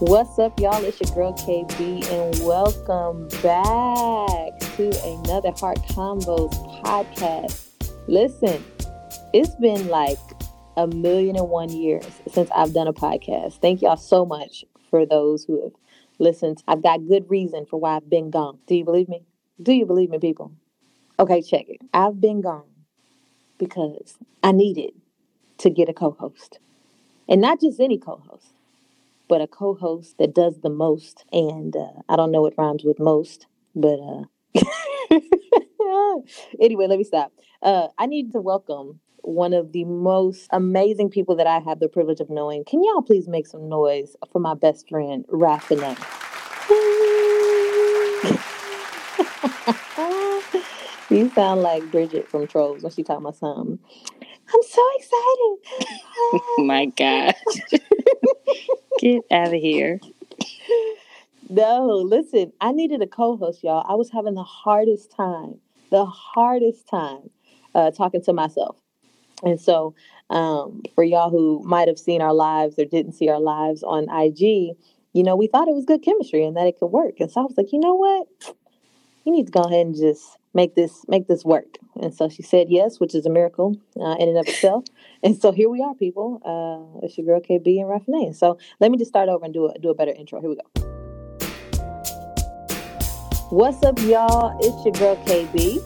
What's up, y'all? It's your girl KB, and welcome back to another Heart Convos podcast. Listen, it's been like a million and one years since I've done a podcast. Thank y'all so much for those who have listened. I've got good reason for why I've been gone. Do you believe me? Do you believe me, people? Okay, check it. I've been gone because I needed to get a co host. And not just any co host but a co-host that does the most. And uh, I don't know what rhymes with most, but uh, anyway, let me stop. Uh, I need to welcome one of the most amazing people that I have the privilege of knowing. Can y'all please make some noise for my best friend, Raffinay? you sound like Bridget from Trolls when she talking about something. I'm so excited. oh my God. Get out of here. No, listen, I needed a co host, y'all. I was having the hardest time, the hardest time uh, talking to myself. And so, um, for y'all who might have seen our lives or didn't see our lives on IG, you know, we thought it was good chemistry and that it could work. And so I was like, you know what? You need to go ahead and just make this make this work. And so she said yes, which is a miracle uh, in and of itself. And so here we are, people. Uh, it's your girl KB and Raffinay. So let me just start over and do a do a better intro. Here we go. What's up, y'all? It's your girl KB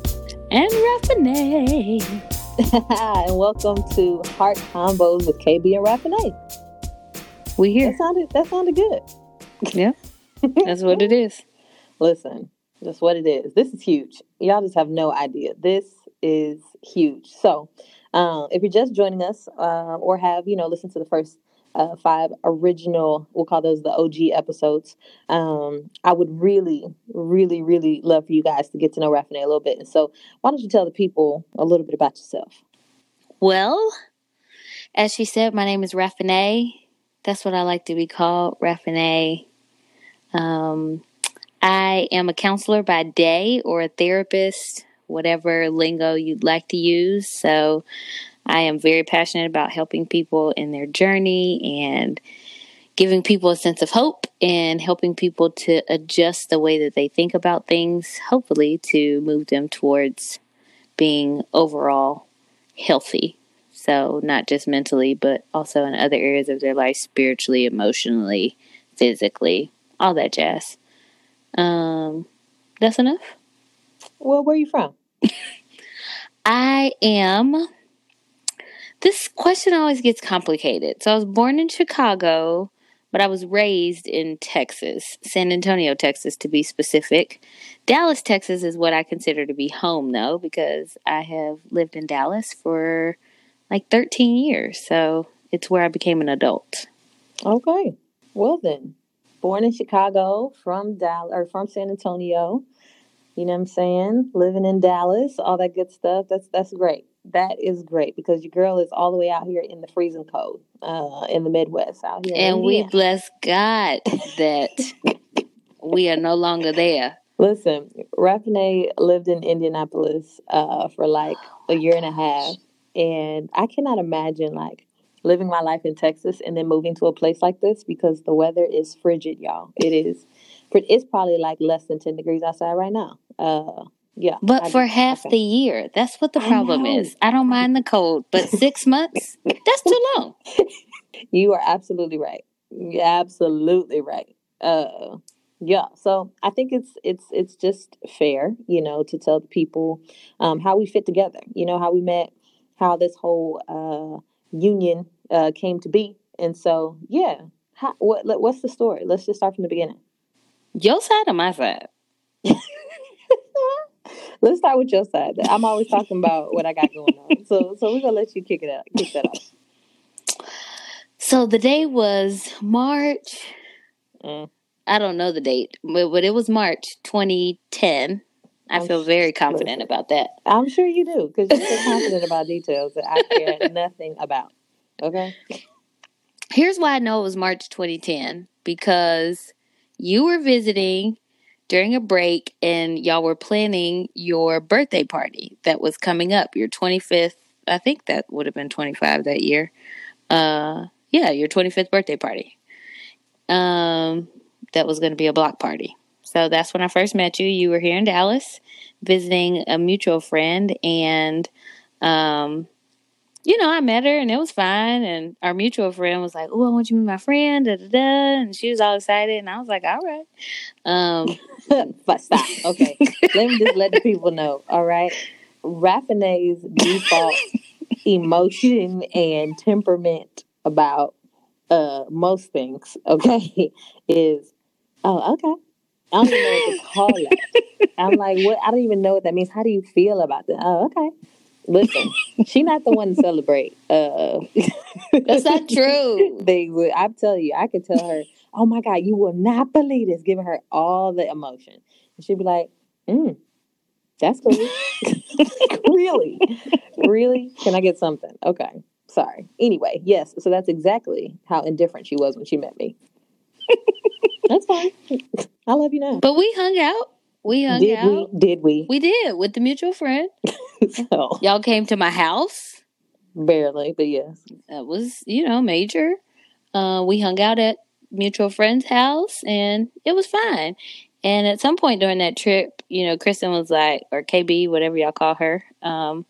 and Raffinay. and welcome to Heart Convos with KB and Raffinay. We here. That sounded that sounded good. Yeah, that's what it is. Listen, that's what it is. This is huge. Y'all just have no idea. This is huge. So, um, if you're just joining us uh, or have, you know, listened to the first uh, five original, we'll call those the OG episodes, um, I would really, really, really love for you guys to get to know Raffinay a little bit. And so, why don't you tell the people a little bit about yourself? Well, as she said, my name is Raffinay. That's what I like to be called, Raffinay. Um, I am a counselor by day or a therapist, whatever lingo you'd like to use. So I am very passionate about helping people in their journey and giving people a sense of hope and helping people to adjust the way that they think about things, hopefully, to move them towards being overall healthy. So, not just mentally, but also in other areas of their life spiritually, emotionally, physically, all that jazz. Um, that's enough. Well, where are you from? I am. This question always gets complicated. So I was born in Chicago, but I was raised in Texas, San Antonio, Texas, to be specific. Dallas, Texas is what I consider to be home, though, because I have lived in Dallas for like 13 years. So it's where I became an adult. Okay. Well, then, born in Chicago, from Dallas or from San Antonio. You know what I'm saying? Living in Dallas, all that good stuff. That's that's great. That is great because your girl is all the way out here in the freezing cold, uh, in the Midwest out here. And we bless God that we are no longer there. Listen, Raffinay lived in Indianapolis uh, for like a year and a half, and I cannot imagine like living my life in Texas and then moving to a place like this because the weather is frigid, y'all. It is. It's probably like less than 10 degrees outside right now. Uh, yeah. But I for half okay. the year, that's what the problem I is. I don't mind the cold, but six months, that's too long. You are absolutely right. You're absolutely right. Uh, yeah. So I think it's it's it's just fair, you know, to tell people um, how we fit together. You know, how we met, how this whole uh, union uh, came to be. And so, yeah, How, what what's the story? Let's just start from the beginning. Your side or my side? Let's start with your side. I'm always talking about what I got going on. So, so we're gonna let you kick it out, kick that off. So the day was March. Mm. I don't know the date, but, but it was March 2010. I feel very confident about that. I'm sure you do because you're so confident about details that I care nothing about. Okay. Here's why I know it was March 2010 because you were visiting during a break and y'all were planning your birthday party that was coming up, your 25th. I think that would have been 25 that year. Uh, yeah, your 25th birthday party. um, that was going to be a block party. So that's when I first met you. You were here in Dallas visiting a mutual friend, and um, you know, I met her and it was fine. And our mutual friend was like, "Oh, I want you to meet my friend." Da da da. And she was all excited, and I was like, "All right." Um, but stop. Okay, let me just let the people know. All right, Raffinee's default emotion and temperament about uh most things. Okay, is oh okay. I don't even know what to call it. I'm like, what? I don't even know what that means. How do you feel about that? Oh, okay. Listen, she not the one to celebrate. Uh, That's not true. they would. I'm telling you, I could tell her, "Oh my God, you will not believe this," giving her all the emotion, and she'd be like, "Mm, that's cool. really, really? Can I get something? Okay, sorry. Anyway, yes. So that's exactly how indifferent she was when she met me. That's fine. I love you now. But we hung out. We hung Did out. we? Did we? We did with the mutual friend. so Y'all came to my house. barely, but yes. That was, you know, major. Uh, we hung out at mutual friend's house and it was fine. And at some point during that trip, you know, Kristen was like, or KB, whatever y'all call her, um,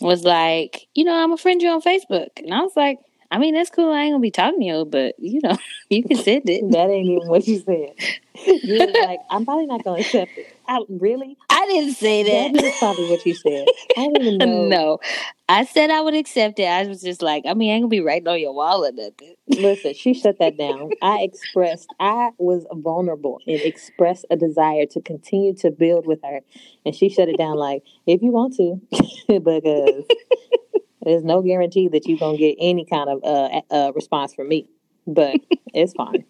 was like, you know, I'm a friend you on Facebook. And I was like, I mean, that's cool. I ain't gonna be talking to you, but you know, you can send it. That ain't even what you said. You was like, I'm probably not gonna accept it. I really? I didn't say That that. is probably what you said. I don't even know. no, I said I would accept it. I was just like, I mean, I ain't gonna be writing on your wall or nothing. Listen, she shut that down. I expressed, I was vulnerable and expressed a desire to continue to build with her. And she shut it down like, if you want to, because there's no guarantee that you're going to get any kind of uh, uh, response from me. But it's fine.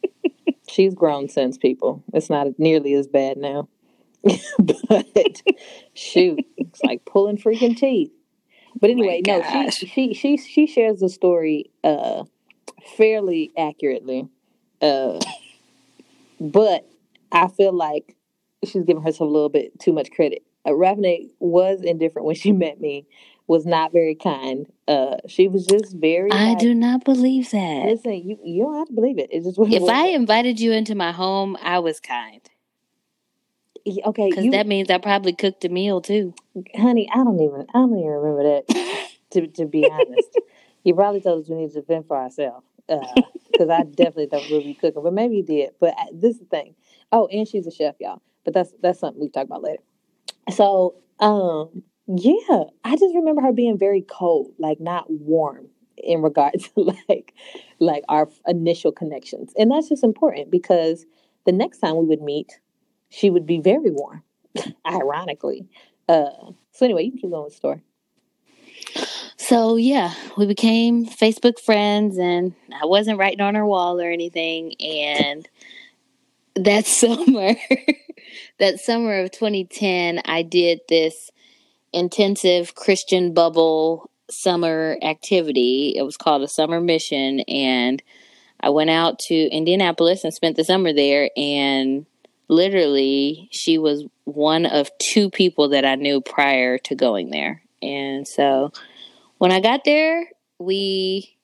She's grown since, people. It's not nearly as bad now. but shoot, it's like pulling freaking teeth. But anyway, no, she, she she she shares the story uh fairly accurately. Uh but I feel like she's giving herself a little bit too much credit. Uh, was indifferent when she met me, was not very kind. Uh she was just very I like, do not believe that. listen, you you don't have to believe it. It's just it If was. I invited you into my home, I was kind. okay, Because that means I probably cooked a meal too. honey, I don't even I don't even remember that to to be honest. you probably told us we needed to fend for ourselves. Because I definitely don't really be cooking, but maybe you did. But I- this is the thing. Oh, and she's a chef, y'all. But that's that's something we talk about later. So, um, yeah, I just remember her being very cold, like not warm in regards to like like our initial connections, and that's just important because the next time we would meet, she would be very warm. Ironically, uh, so anyway, you can keep going with the story. So yeah, we became Facebook friends, and I wasn't writing on her wall or anything. And that summer, that summer of 2010, I did this intensive Christian bubble summer activity. It was called a summer mission, and I went out to Indianapolis and spent the summer there. And literally, she was one of two people that I knew prior to going there. And so when I got there, we,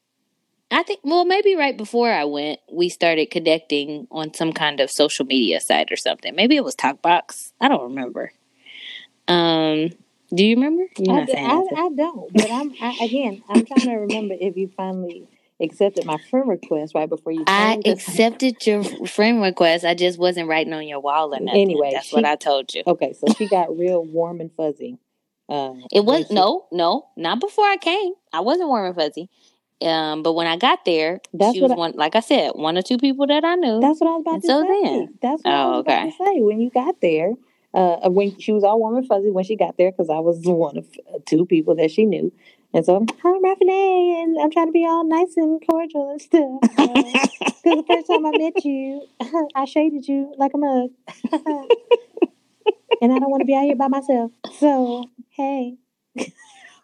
I think, well, maybe right before I went, we started connecting on some kind of social media site or something. Maybe it was Talkbox. I don't remember. Um, do you remember? I, not I. I don't, but I'm I, again. I'm trying to remember if you finally accepted my friend request right before you. I accepted your friend request. I just wasn't writing on your wall or nothing. Anyway, that's she- what I told you. Okay, so she got real warm and fuzzy. Uh, It was she- no, no, not before I came. I wasn't warm and fuzzy. Um, but when I got there, That's she was what I- one. Like I said, one or two people that I knew. That's what I was about And to so say. then- That's what I Oh, was about okay. to say. When you got there, uh, when she was all warm and fuzzy when she got there, because I was one of uh, two people that she knew. And so, hi, I'm Raffinee, and I'm trying to be all nice and cordial and stuff. Because the first time I met you, I shaded you like a mug. and I don't want to be out here by myself. So, hey.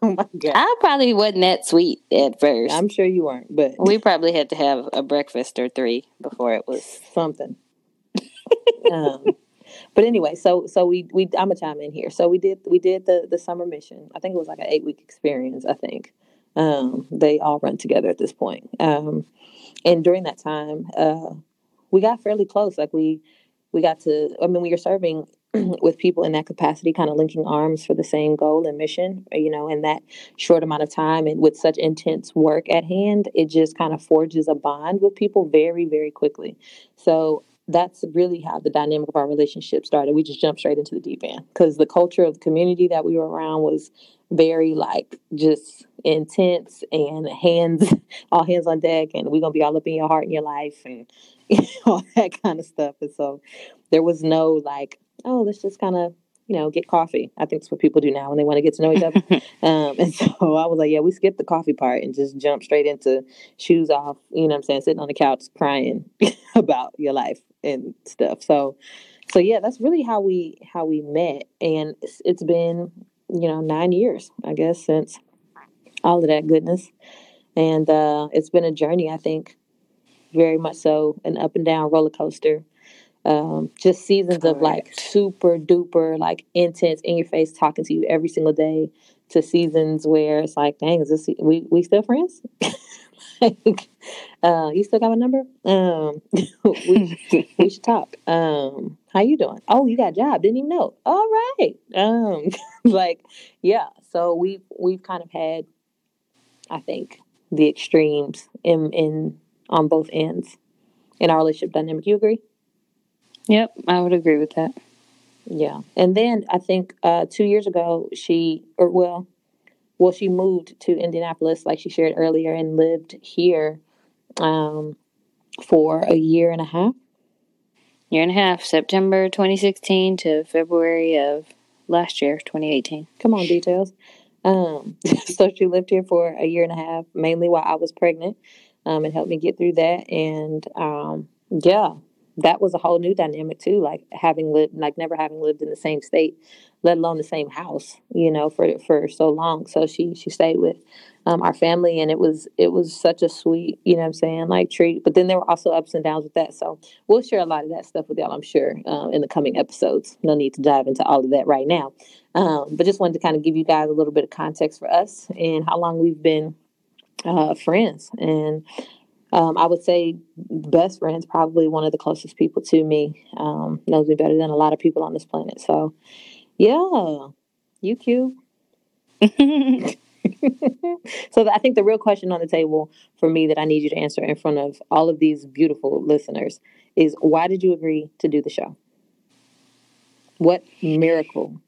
oh my God. I probably wasn't that sweet at 1st I'm sure you weren't, but we probably had to have a breakfast or three before it was. something. um, but anyway, so so we we I'm gonna chime in here. So we did we did the the summer mission. I think it was like an eight week experience. I think um, they all run together at this point. Um, and during that time, uh, we got fairly close. Like we we got to. I mean, we were serving with people in that capacity, kind of linking arms for the same goal and mission. You know, in that short amount of time and with such intense work at hand, it just kind of forges a bond with people very, very quickly. So that's really how the dynamic of our relationship started. We just jumped straight into the deep end because the culture of the community that we were around was very like just intense and hands all hands on deck and we're gonna be all up in your heart and your life and all that kind of stuff. And so there was no like, oh, let's just kind of you know, get coffee. I think that's what people do now when they want to get to know each other. um, and so I was like, yeah, we skipped the coffee part and just jump straight into shoes off, you know what I'm saying, sitting on the couch crying about your life and stuff. So, so yeah, that's really how we how we met, and it's, it's been you know nine years, I guess, since all of that goodness, and uh, it's been a journey. I think very much so, an up and down roller coaster. Um, just seasons Correct. of like super duper like intense in your face talking to you every single day to seasons where it's like dang is this we we still friends like, uh, you still got my number? Um, we, we should talk. Um, how you doing? Oh, you got a job? Didn't even know. All right. Um, like, yeah. So we've we've kind of had, I think, the extremes in in on both ends in our relationship dynamic. You agree? Yep, I would agree with that. Yeah, and then I think uh, two years ago she, or well, well, she moved to Indianapolis, like she shared earlier, and lived here um, for a year and a half. Year and a half, September 2016 to February of last year, 2018. Come on, details. Um, so she lived here for a year and a half, mainly while I was pregnant, um, and helped me get through that. And um, yeah, that was a whole new dynamic too. Like having lived, like never having lived in the same state let alone the same house, you know, for for so long. So she she stayed with um, our family, and it was it was such a sweet, you know, I'm saying, like treat. But then there were also ups and downs with that. So we'll share a lot of that stuff with y'all, I'm sure, uh, in the coming episodes. No need to dive into all of that right now, um, but just wanted to kind of give you guys a little bit of context for us and how long we've been uh, friends and. Um, I would say best friends, probably one of the closest people to me, um, knows me better than a lot of people on this planet. So, yeah, you cute. so I think the real question on the table for me that I need you to answer in front of all of these beautiful listeners is why did you agree to do the show? What miracle?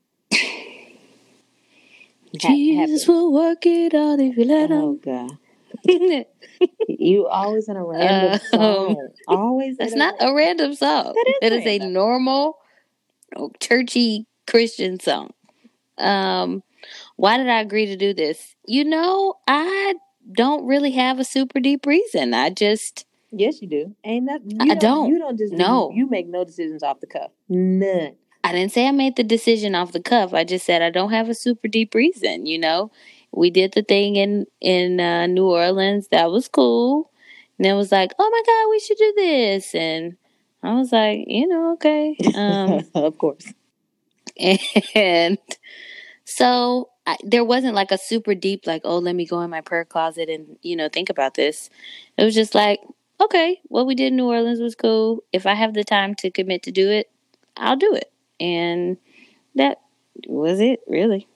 Jesus will work it out if you let him. Oh God. you always in a random uh, song. Always. That's not a random song. That is, it is a normal, oh, churchy Christian song. Um, why did I agree to do this? You know, I don't really have a super deep reason. I just yes, you do. Ain't that I don't, don't. You don't just no. You make no decisions off the cuff. None. I didn't say I made the decision off the cuff. I just said I don't have a super deep reason. You know, we did the thing in in uh, New Orleans. That was cool. And it was like, oh my god, we should do this. And I was like, you know, okay. Um, of course. And so I, there wasn't like a super deep, like, oh, let me go in my prayer closet and, you know, think about this. It was just like, okay, what we did in New Orleans was cool. If I have the time to commit to do it, I'll do it. And that was it, really.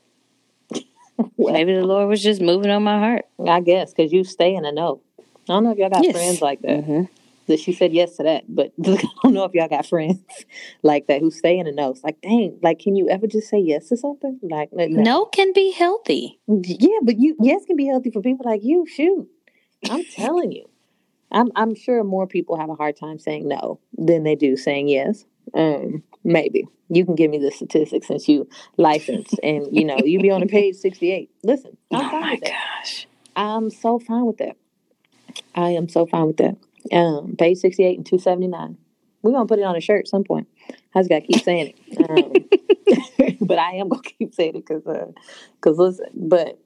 Maybe the Lord was just moving on my heart. I guess, because you stay in a know. I don't know if y'all got yes. friends like that. Mm-hmm that she said yes to that. But I don't know if y'all got friends like that who stay in the know. It's like, dang, like, can you ever just say yes to something? Like, no, no can be healthy. Yeah, but you yes can be healthy for people like you. Shoot, I'm telling you, I'm I'm sure more people have a hard time saying no than they do saying yes. Um, maybe you can give me the statistics since you license and you know you be on the page 68. Listen, I'm oh fine my with that. gosh, I'm so fine with that. I am so fine with that. Um, page 68 and 279. We're to put it on a shirt at some point. I just got to keep saying it. Um, but I am to keep saying it because, uh, cause listen, but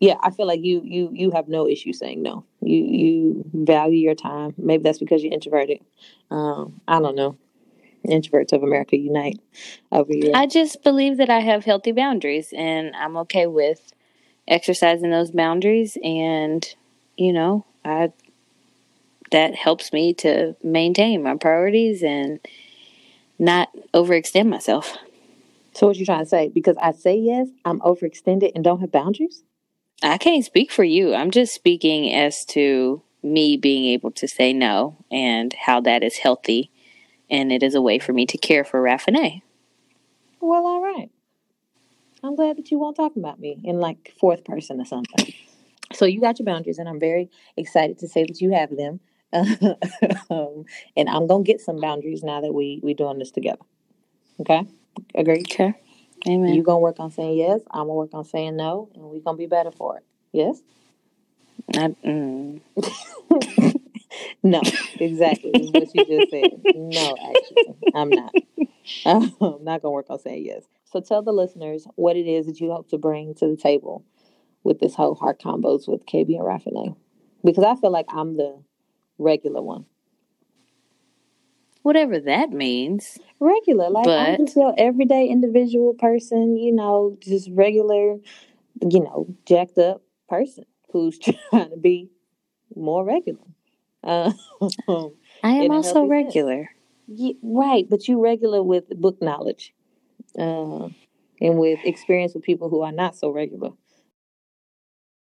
yeah, I feel like you, you, you have no issue saying no. You, you value your time. Maybe that's because you're introverted. Um, I don't know. Introverts of America unite over here. I just believe that I have healthy boundaries and I'm okay with exercising those boundaries. And, you know, I that helps me to maintain my priorities and not overextend myself. So what you trying to say? Because I say yes, I'm overextended and don't have boundaries? I can't speak for you. I'm just speaking as to me being able to say no and how that is healthy and it is a way for me to care for Raffinay. Well, all right. I'm glad that you won't talk about me in like fourth person or something. So you got your boundaries, and I'm very excited to say that you have them. um, and I'm gonna get some boundaries now that we we doing this together. Okay, agree. Okay, amen. You gonna work on saying yes. I'm gonna work on saying no, and we're gonna be better for it. Yes. I, mm. no, exactly. What you just said. No, actually, I'm not. I'm not gonna work on saying yes. So tell the listeners what it is that you hope to bring to the table with this whole heart convos with KB and Raffinay. Because I feel like I'm the regular one. Whatever that means. Regular. Like but... I'm just your everyday individual person, you know, just regular, you know, jacked up person who's trying to be more regular. Uh, I am also regular. Yeah, right, but you regular with book knowledge uh, and with experience with people who are not so regular.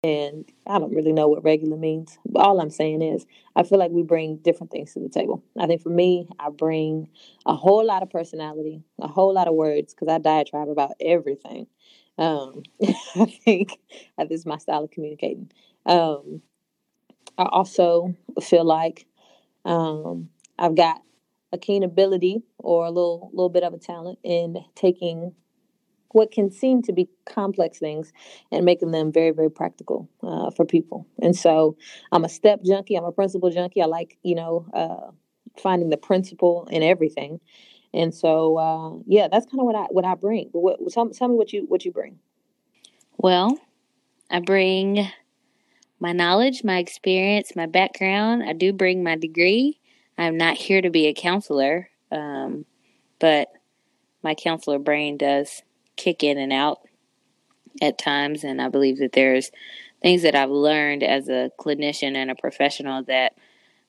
And I don't really know what regular means. But all I'm saying is, I feel like we bring different things to the table. I think for me, I bring a whole lot of personality, a whole lot of words, because I diatribe about everything. Um, I think this is my style of communicating. Um, I also feel like um, I've got a keen ability or a little little bit of a talent in taking what can seem to be complex things and making them very very practical uh, for people. And so i'm a step junkie i'm a principle junkie i like you know uh, finding the principle in everything. And so uh, yeah that's kind of what i what i bring. But what, tell, tell me what you what you bring. Well i bring my knowledge my experience my background i do bring my degree i'm not here to be a counselor um, but my counselor brain does kick in and out at times. And I believe that there's things that I've learned as a clinician and a professional that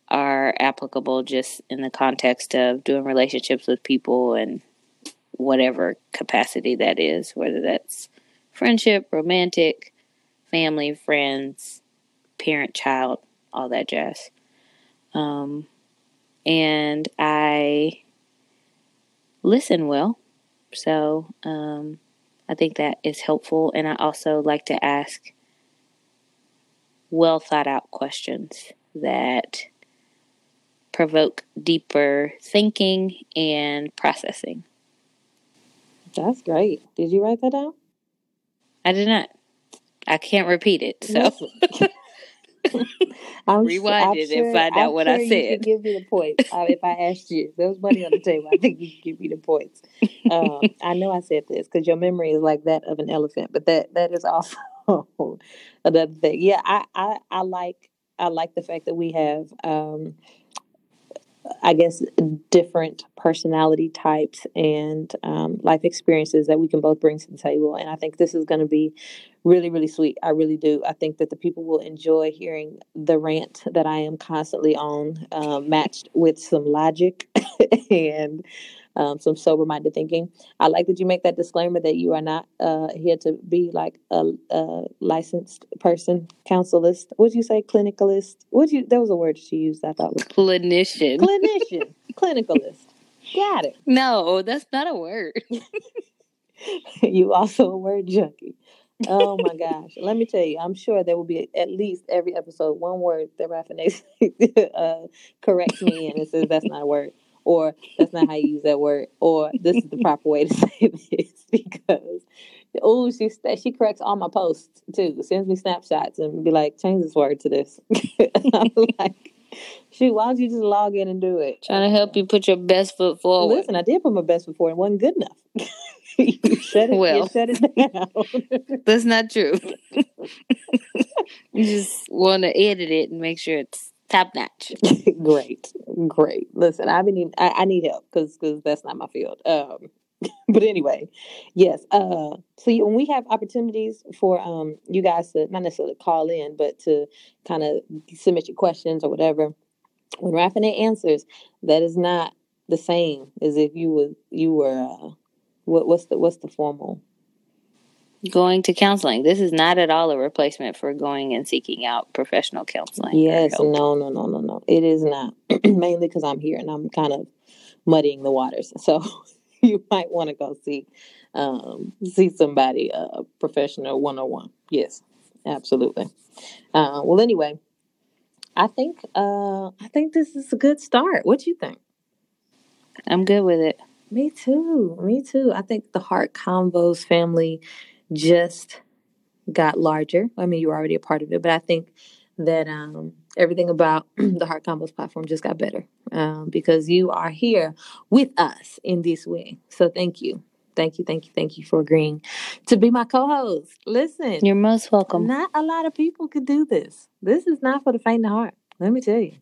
are applicable just in the context of doing relationships with people and whatever capacity that is, whether that's friendship, romantic, family, friends, parent, child, all that jazz. Um, and I listen well. So um, I think that is helpful. And I also like to ask well thought out questions that provoke deeper thinking and processing. That's great. Did you write that down? I did not. I can't repeat it. So I'm rewind I'm it sure, and find I'm out what sure I said. You give me the points uh, if I asked you. There was money on the table. I think you can give me the points. Um, I know I said this because your memory is like that of an elephant, but that that is also another thing. Yeah, I, I I like I like the fact that we have um, I guess, different personality types and um, life experiences that we can both bring to the table. And I think this is going to be really, really sweet. I really do. I think that the people will enjoy hearing the rant that I am constantly on, um, matched with some logic and um, some sober minded thinking. I like that you make that disclaimer that you are not uh, here to be like a, a licensed person, counselist. Would you say clinicalist? Would you? That was a word she used. I thought was clinician. Clinician, clinicalist. Got it. No, that's not a word. you also a word junkie. oh my gosh. Let me tell you, I'm sure there will be at least every episode one word that Raffinay uh, corrects me and it says that's not a word or that's not how you use that word, or this is the proper way to say this because oh she she corrects all my posts too, sends me snapshots and be like, change this word to this. I'm like, shoot, why don't you just log in and do it? Trying to help you put your best foot forward. Listen, I did put my best foot forward. It wasn't good enough. you shut it. Well, you shut it down. that's not true. you just want to edit it and make sure it's top notch. great, great. Listen, I need I, I need help because because that's not my field. Um, but anyway, yes. Uh, so when we have opportunities for um you guys to not necessarily call in, but to kind of submit your questions or whatever, when Raffinay answers, that is not the same as if you were you were uh, what what's the what's the formal going to counseling. This is not at all a replacement for going and seeking out professional counseling. Yes, no, no, no, no, no. It is not. Mainly because I'm here and I'm kind of muddying the waters. So you might want to go see um, see somebody, a uh, professional one on one. Yes, absolutely. Uh, well, anyway, I think uh, I think this is a good start. What do you think? I'm good with it. Me too. Me too. I think the Heart Convos family just got larger. I mean, you were already a part of it, but I think that um, everything about the Heart Convos platform just got better um, because you are here with us in this way. So thank you. Thank you, thank you, thank you for agreeing to be my co-host. Listen, you're most welcome. Not a lot of people could do this. This is not for the faint of heart. Let me tell you,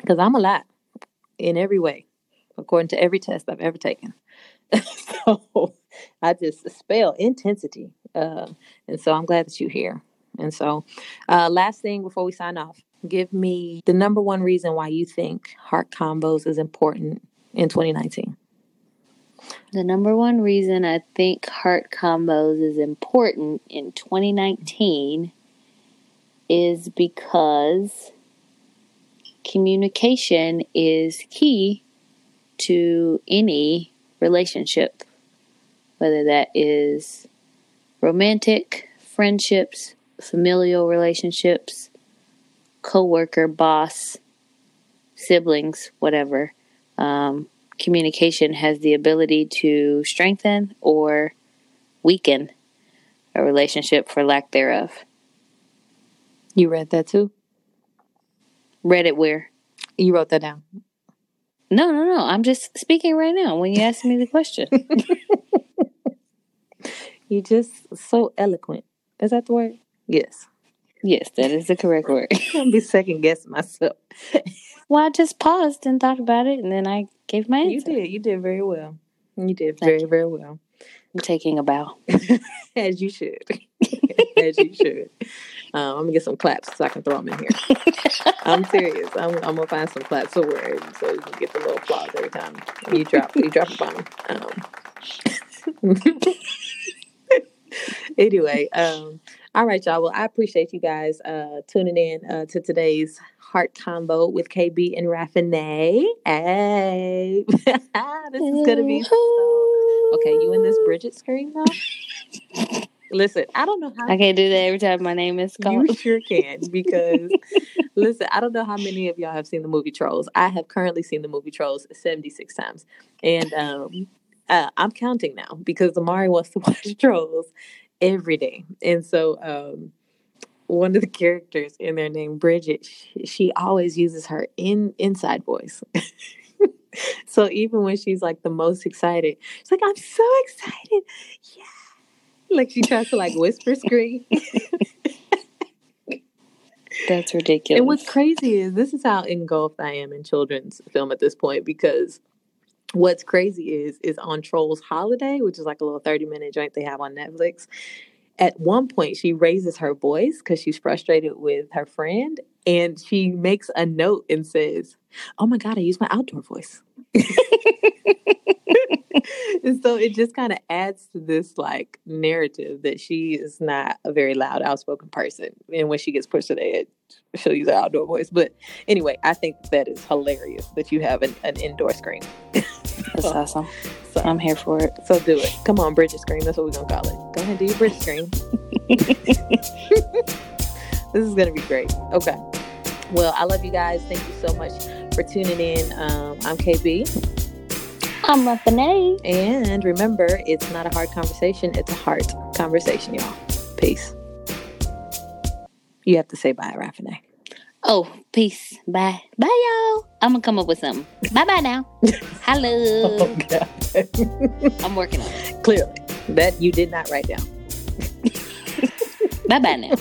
because I'm a lot in every way, according to every test I've ever taken. so I just spell intensity, uh, and so I'm glad that you're here. And so, uh, last thing before we sign off, give me the number one reason why you think Heart convos is important in 2019. The number one reason I think Heart convos is important in 2019 is because communication is key to any relationship, whether that is romantic, friendships, familial relationships, coworker, boss, siblings, whatever. Um, communication has the ability to strengthen or weaken a relationship for lack thereof. You read that too? Read it where? You wrote that down. No, no, no. I'm just speaking right now when you ask me the question. You're just so eloquent. Is that the word? Yes. Yes, that is the correct word. I'm be second guessing myself. well, I just paused and thought about it, and then I gave my answer. You did. You did very well. You did very, very well. I'm taking a bow. As you should. As you should. Um, I'm gonna get some claps so I can throw them in here. I'm serious. I'm, I'm, gonna find some claps somewhere so you can get the little applause every time you drop you drop a bomb. Um, anyway, um, all right, y'all. Well, I appreciate you guys uh, tuning in uh, to today's Heart convo with KB and Raffinay. Hey, this is gonna be so. Okay, you in this Bridget scream though? Listen, I don't know how I can't do that every time my name is called. You sure can because listen, I don't know how many of y'all have seen the movie Trolls. I have currently seen the movie Trolls seventy six times, and um, uh, I'm counting now because Amari wants to watch Trolls, every day. And so um, one of the characters in there named Bridget, she, she always uses her in inside voice. so even when she's like the most excited, she's like, I'm so excited. Yeah. Like she tries to like whisper scream. That's ridiculous. And what's crazy is this is how engulfed I am in children's film at this point because what's crazy is is on Trolls Holiday, which is like a little 30 minute joint they have on Netflix. At one point, she raises her voice because she's frustrated with her friend, and she makes a note and says, "Oh my god, I use my outdoor voice." and so it just kind of adds to this like narrative that she is not a very loud, outspoken person, and when she gets pushed to the edge, she'll use her outdoor voice. But anyway, I think that is hilarious that you have an, an indoor screen. That's awesome. So I'm here for it. So do it. Come on, Bridget screen. That's what we're gonna call it. Go ahead, do your Bridget screen. this is gonna be great. Okay. Well, I love you guys. Thank you so much for tuning in. Um, I'm KB. I'm Raffinay. And remember, it's not a hard conversation, it's a heart conversation, y'all. Peace. You have to say bye, Raffinay. Oh, peace. Bye. Bye, y'all. I'm going to come up with something. bye bye now. Hello. Oh, God. I'm working on it. Clearly. That you did not write down. bye bye now.